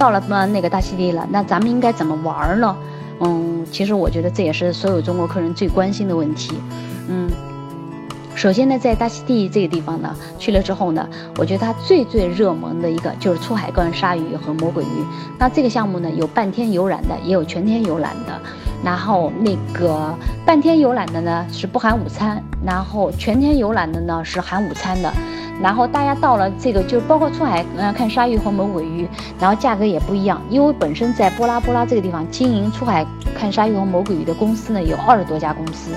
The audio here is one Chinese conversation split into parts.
到了嘛那个大溪地了，那咱们应该怎么玩呢？嗯，其实我觉得这也是所有中国客人最关心的问题。嗯，首先呢，在大溪地这个地方呢，去了之后呢，我觉得它最最热门的一个就是出海观鲨鱼和魔鬼鱼。那这个项目呢，有半天游览的，也有全天游览的。然后那个半天游览的呢是不含午餐，然后全天游览的呢是含午餐的。然后大家到了这个，就包括出海，嗯，看鲨鱼和魔鬼鱼，然后价格也不一样。因为本身在波拉波拉这个地方经营出海看鲨鱼和魔鬼鱼的公司呢，有二十多家公司。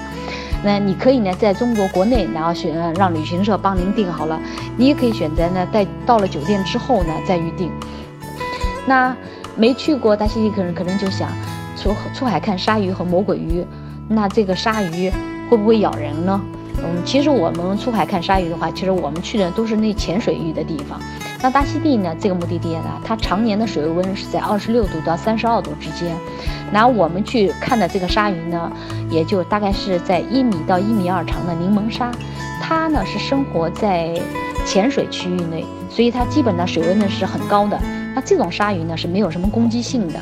那你可以呢，在中国国内，然后选让旅行社帮您订好了，你也可以选择呢，在到了酒店之后呢再预订。那没去过大溪地可能可能就想，出出海看鲨鱼和魔鬼鱼，那这个鲨鱼会不会咬人呢？嗯，其实我们出海看鲨鱼的话，其实我们去的都是那浅水域的地方。那大溪地呢，这个目的地呢，它常年的水温是在二十六度到三十二度之间。那我们去看的这个鲨鱼呢，也就大概是在一米到一米二长的柠檬鲨，它呢是生活在浅水区域内，所以它基本的水温呢是很高的。那这种鲨鱼呢是没有什么攻击性的。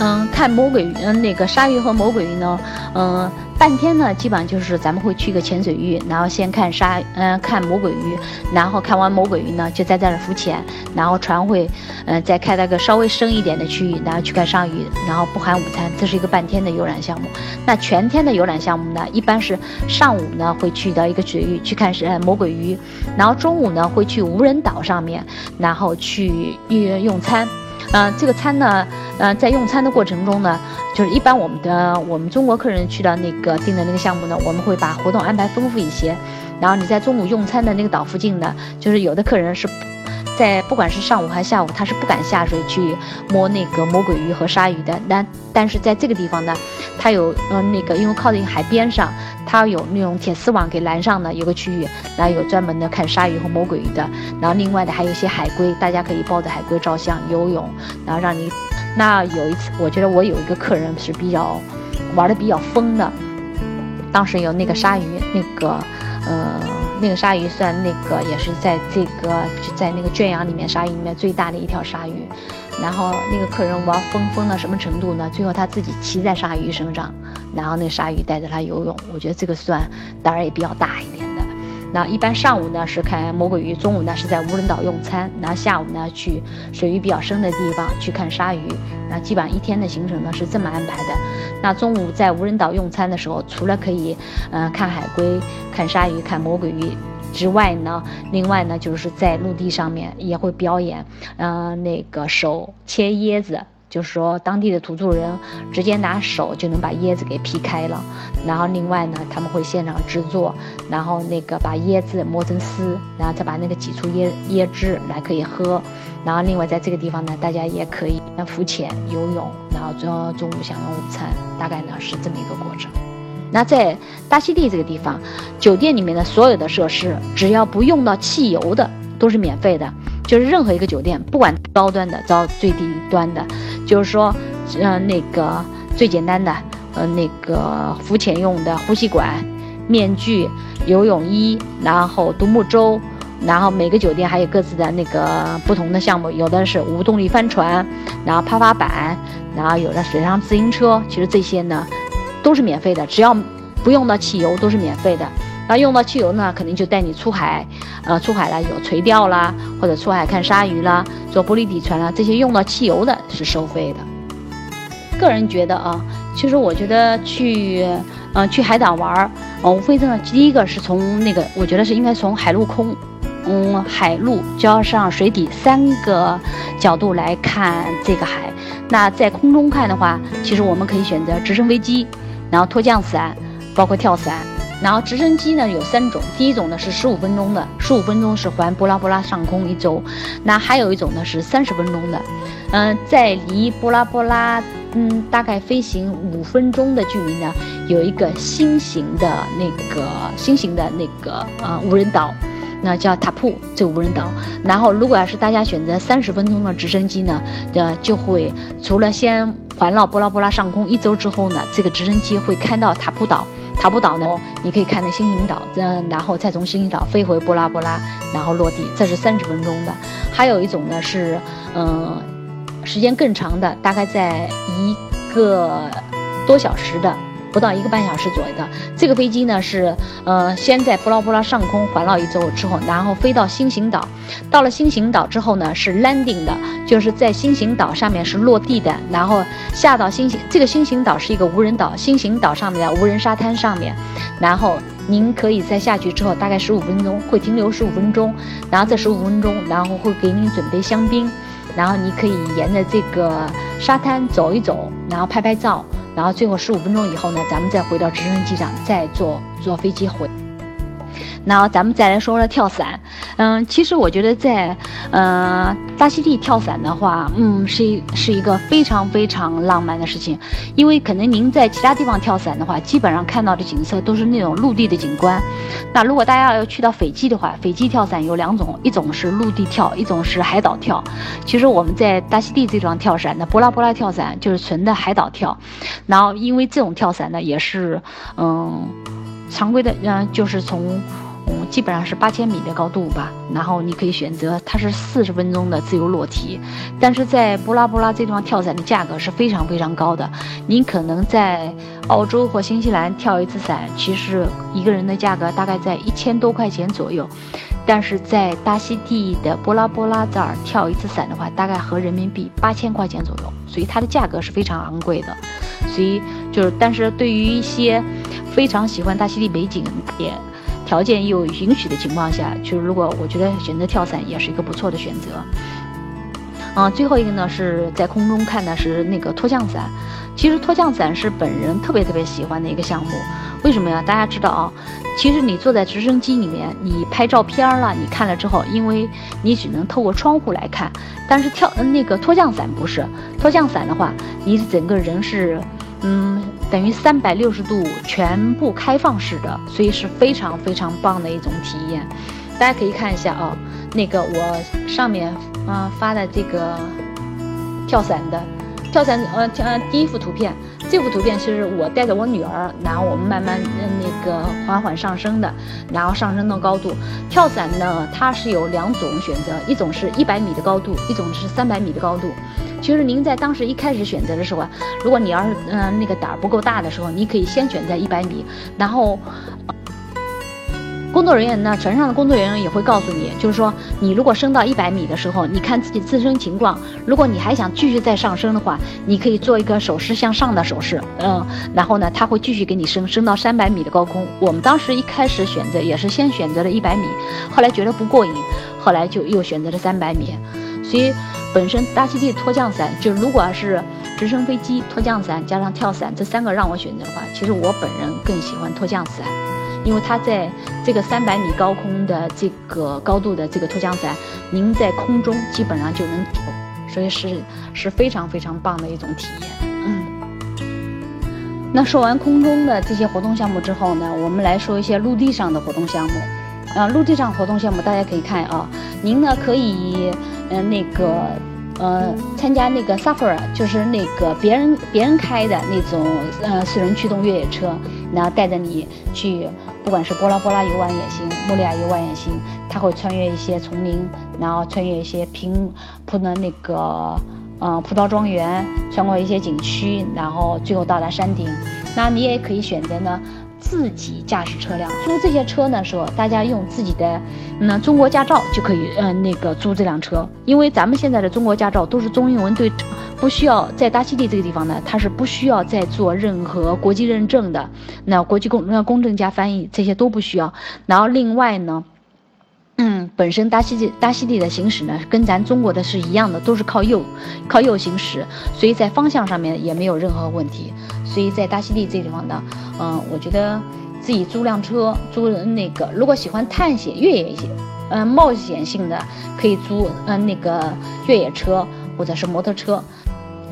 嗯，看魔鬼鱼，嗯，那个鲨鱼和魔鬼鱼呢，嗯。半天呢，基本上就是咱们会去一个潜水域，然后先看鲨，嗯，看魔鬼鱼，然后看完魔鬼鱼呢，就在这儿浮潜，然后船会，嗯，再开到个稍微深一点的区域，然后去看鲨鱼，然后不含午餐，这是一个半天的游览项目。那全天的游览项目呢，一般是上午呢会去到一个水域去看是魔鬼鱼，然后中午呢会去无人岛上面，然后去用用餐。嗯，这个餐呢，呃，在用餐的过程中呢，就是一般我们的我们中国客人去的那个订的那个项目呢，我们会把活动安排丰富一些。然后你在中午用餐的那个岛附近呢，就是有的客人是。在不管是上午还是下午，他是不敢下水去摸那个魔鬼鱼和鲨鱼的。但但是在这个地方呢，它有呃那个，因为靠近海边上，它有那种铁丝网给拦上的，有个区域，然后有专门的看鲨鱼和魔鬼鱼的。然后另外的还有一些海龟，大家可以抱着海龟照相、游泳，然后让你。那有一次，我觉得我有一个客人是比较玩的比较疯的，当时有那个鲨鱼，那个呃。那个鲨鱼算那个也是在这个在那个圈养里面鲨鱼里面最大的一条鲨鱼，然后那个客人玩疯疯到什么程度呢？最后他自己骑在鲨鱼身上，然后那鲨鱼带着他游泳。我觉得这个算胆儿也比较大一点。那一般上午呢是看魔鬼鱼，中午呢是在无人岛用餐，然后下午呢去水域比较深的地方去看鲨鱼。那基本上一天的行程呢是这么安排的。那中午在无人岛用餐的时候，除了可以嗯看海龟、看鲨鱼、看魔鬼鱼之外呢，另外呢就是在陆地上面也会表演，嗯那个手切椰子。就是说，当地的土著人直接拿手就能把椰子给劈开了，然后另外呢，他们会现场制作，然后那个把椰子磨成丝，然后再把那个挤出椰椰汁来可以喝，然后另外在这个地方呢，大家也可以浮潜、游泳，然后中中午享用午餐，大概呢是这么一个过程。那在大溪地这个地方，酒店里面的所有的设施，只要不用到汽油的，都是免费的。就是任何一个酒店，不管高端的到最低端的，就是说，嗯，那个最简单的，呃，那个浮潜用的呼吸管、面具、游泳衣，然后独木舟，然后每个酒店还有各自的那个不同的项目，有的是无动力帆船，然后啪啪板，然后有的水上自行车，其实这些呢都是免费的，只要不用到汽油都是免费的。那用到汽油呢，肯定就带你出海，呃，出海了有垂钓啦，或者出海看鲨鱼啦，坐玻璃底船啦，这些用到汽油的是收费的。个人觉得啊，其实我觉得去，呃，去海岛玩儿，无非呢，第一个是从那个，我觉得是应该从海陆空，嗯，海陆加上水底三个角度来看这个海。那在空中看的话，其实我们可以选择直升飞机，然后拖降伞，包括跳伞。然后直升机呢有三种，第一种呢是十五分钟的，十五分钟是环波拉波拉上空一周，那还有一种呢是三十分钟的，嗯，在离波拉波拉嗯大概飞行五分钟的距离呢，有一个新型的那个新型的那个呃无人岛，那叫塔布这个无人岛。然后如果要是大家选择三十分钟的直升机呢，呃就会除了先环绕波拉波拉上空一周之后呢，这个直升机会开到塔布岛。塔布岛呢，你可以看那星星岛，嗯，然后再从星星岛飞回波拉波拉，然后落地，这是三十分钟的。还有一种呢是，嗯，时间更长的，大概在一个多小时的。不到一个半小时左右的这个飞机呢，是呃先在布拉布拉上空环绕一周之后，然后飞到星形岛。到了星形岛之后呢，是 landing 的，就是在星形岛上面是落地的，然后下到星形这个星形岛是一个无人岛，星形岛上面的无人沙滩上面，然后您可以在下去之后大概十五分钟会停留十五分钟，然后这十五分钟然后会给您准备香槟，然后你可以沿着这个沙滩走一走，然后拍拍照。然后最后十五分钟以后呢，咱们再回到直升机上，再坐坐飞机回。然后咱们再来说说跳伞，嗯，其实我觉得在，呃，大溪地跳伞的话，嗯，是是一个非常非常浪漫的事情，因为可能您在其他地方跳伞的话，基本上看到的景色都是那种陆地的景观。那如果大家要去到斐济的话，斐济跳伞有两种，一种是陆地跳，一种是海岛跳。其实我们在大溪地这地方跳伞的波拉波拉跳伞就是纯的海岛跳，然后因为这种跳伞呢，也是，嗯，常规的，嗯，就是从。基本上是八千米的高度吧，然后你可以选择，它是四十分钟的自由落体，但是在布拉布拉这地方跳伞的价格是非常非常高的，您可能在澳洲或新西兰跳一次伞，其实一个人的价格大概在一千多块钱左右，但是在大溪地的布拉布拉这儿跳一次伞的话，大概合人民币八千块钱左右，所以它的价格是非常昂贵的，所以就是，但是对于一些非常喜欢大溪地美景也。条件又允许的情况下，就是如果我觉得选择跳伞也是一个不错的选择。嗯，最后一个呢是在空中看的是那个拖降伞。其实拖降伞是本人特别特别喜欢的一个项目。为什么呀？大家知道啊，其实你坐在直升机里面，你拍照片了，你看了之后，因为你只能透过窗户来看。但是跳那个拖降伞不是，拖降伞的话，你整个人是。嗯，等于三百六十度全部开放式的，所以是非常非常棒的一种体验。大家可以看一下啊，那个我上面啊发的这个跳伞的跳伞呃跳第一幅图片，这幅图片是我带着我女儿，然后我们慢慢那个缓缓上升的，然后上升到高度。跳伞呢，它是有两种选择，一种是一百米的高度，一种是三百米的高度。其实您在当时一开始选择的时候啊，如果你要是嗯那个胆儿不够大的时候，你可以先选择一百米，然后工作人员呢，船上的工作人员也会告诉你，就是说你如果升到一百米的时候，你看自己自身情况，如果你还想继续再上升的话，你可以做一个手势向上的手势，嗯，然后呢，他会继续给你升升到三百米的高空。我们当时一开始选择也是先选择了一百米，后来觉得不过瘾，后来就又选择了三百米，所以。本身大溪地拖降伞，就如果要是直升飞机拖降伞加上跳伞这三个让我选择的话，其实我本人更喜欢拖降伞，因为它在这个三百米高空的这个高度的这个拖降伞，您在空中基本上就能走，所以是是非常非常棒的一种体验。嗯，那说完空中的这些活动项目之后呢，我们来说一些陆地上的活动项目。啊，陆地上活动项目大家可以看啊，您呢可以。嗯，那个，呃，参加那个 suffer，就是那个别人别人开的那种，呃，四轮驱动越野车，然后带着你去，不管是波拉波拉游玩也行，莫利亚游玩也行，它会穿越一些丛林，然后穿越一些平铺的那个，呃，葡萄庄园，穿过一些景区，然后最后到达山顶。那你也可以选择呢。自己驾驶车辆租这些车呢，时候大家用自己的那中国驾照就可以，嗯，那个租这辆车。因为咱们现在的中国驾照都是中英文对，不需要在大溪地这个地方呢，它是不需要再做任何国际认证的。那国际公那公证加翻译这些都不需要。然后另外呢，嗯，本身大溪地大溪地的行驶呢，跟咱中国的是一样的，都是靠右靠右行驶，所以在方向上面也没有任何问题。所以在大溪地这地方呢，嗯，我觉得自己租辆车，租那个，如果喜欢探险、越野性，嗯，冒险性的，可以租嗯那个越野车或者是摩托车。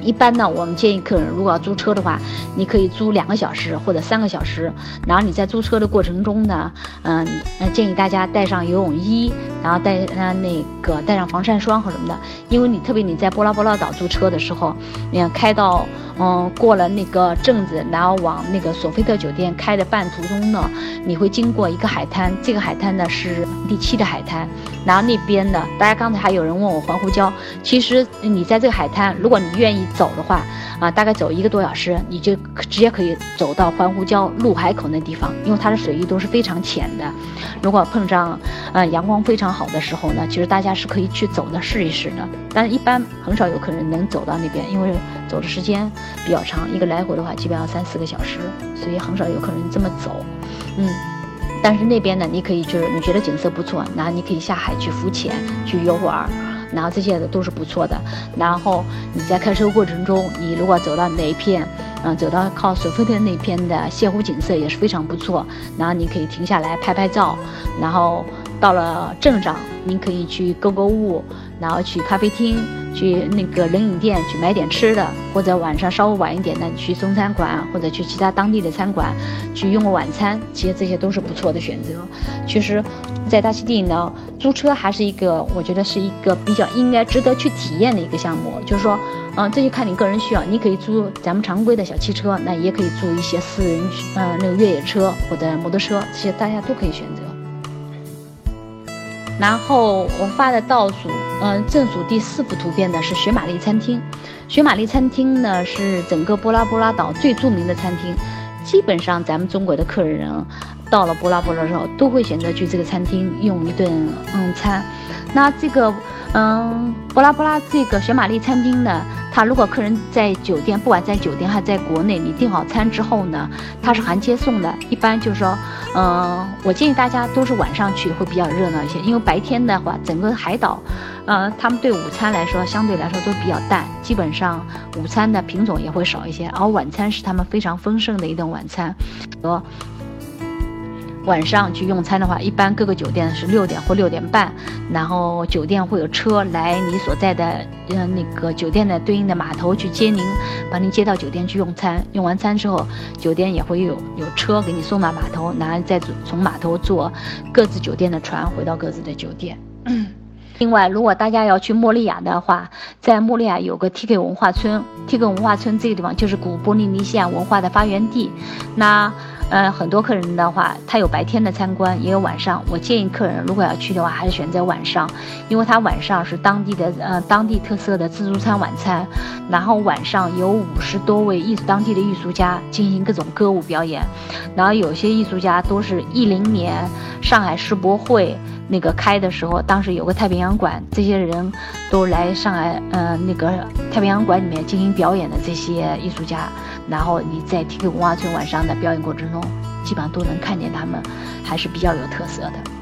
一般呢，我们建议客人如果要租车的话，你可以租两个小时或者三个小时。然后你在租车的过程中呢，嗯，建议大家带上游泳衣，然后带呃那个带上防晒霜和什么的。因为你特别你在波拉波拉岛租车的时候，你看开到嗯过了那个镇子，然后往那个索菲特酒店开的半途中呢，你会经过一个海滩，这个海滩呢是第七的海滩。然后那边的，大家刚才还有人问我环湖礁，其实你在这个海滩，如果你愿意走的话，啊，大概走一个多小时，你就直接可以走到环湖礁入海口那地方，因为它的水域都是非常浅的。如果碰上呃阳光非常好的时候呢，其实大家是可以去走的试一试的。但是一般很少有可能能走到那边，因为走的时间比较长，一个来回的话基本上三四个小时，所以很少有可能这么走，嗯。但是那边呢，你可以就是你觉得景色不错，那你可以下海去浮潜、去游玩，然后这些的都是不错的。然后你在开车过程中，你如果走到哪一片，嗯，走到靠索菲特那片的泻湖景色也是非常不错，然后你可以停下来拍拍照，然后。到了镇上，您可以去购购物，然后去咖啡厅、去那个冷饮店去买点吃的，或者晚上稍微晚一点呢，去中餐馆或者去其他当地的餐馆去用个晚餐，其实这些都是不错的选择。其实，在大溪地呢，租车还是一个我觉得是一个比较应该值得去体验的一个项目。就是说，嗯，这就看你个人需要，你可以租咱们常规的小汽车，那也可以租一些私人嗯那个越野车或者摩托车，这些大家都可以选择。然后我发的倒数，嗯，正数第四幅图片呢是雪玛丽餐厅。雪玛丽餐厅呢是整个波拉波拉岛最著名的餐厅，基本上咱们中国的客人到了波拉波拉之后，都会选择去这个餐厅用一顿嗯餐。那这个嗯波拉波拉这个雪玛丽餐厅呢？他如果客人在酒店，不管在酒店还是在国内，你订好餐之后呢，他是含接送的。一般就是说，嗯，我建议大家都是晚上去会比较热闹一些，因为白天的话，整个海岛，呃，他们对午餐来说相对来说都比较淡，基本上午餐的品种也会少一些，而晚餐是他们非常丰盛的一顿晚餐，和。晚上去用餐的话，一般各个酒店是六点或六点半，然后酒店会有车来你所在的呃那个酒店的对应的码头去接您，把您接到酒店去用餐。用完餐之后，酒店也会有有车给你送到码头，然后再从码头坐各自酒店的船回到各自的酒店。另外，如果大家要去莫利亚的话，在莫利亚有个 TK 文化村，TK 文化村这个地方就是古波利尼西亚文化的发源地。那呃，很多客人的话，他有白天的参观，也有晚上。我建议客人如果要去的话，还是选择晚上，因为他晚上是当地的呃当地特色的自助餐晚餐，然后晚上有五十多位艺当地的艺术家进行各种歌舞表演，然后有些艺术家都是一零年上海世博会那个开的时候，当时有个太平洋馆，这些人都来上海呃那个太平洋馆里面进行表演的这些艺术家。然后你在 TK 文化村晚上的表演过程中，基本上都能看见他们，还是比较有特色的。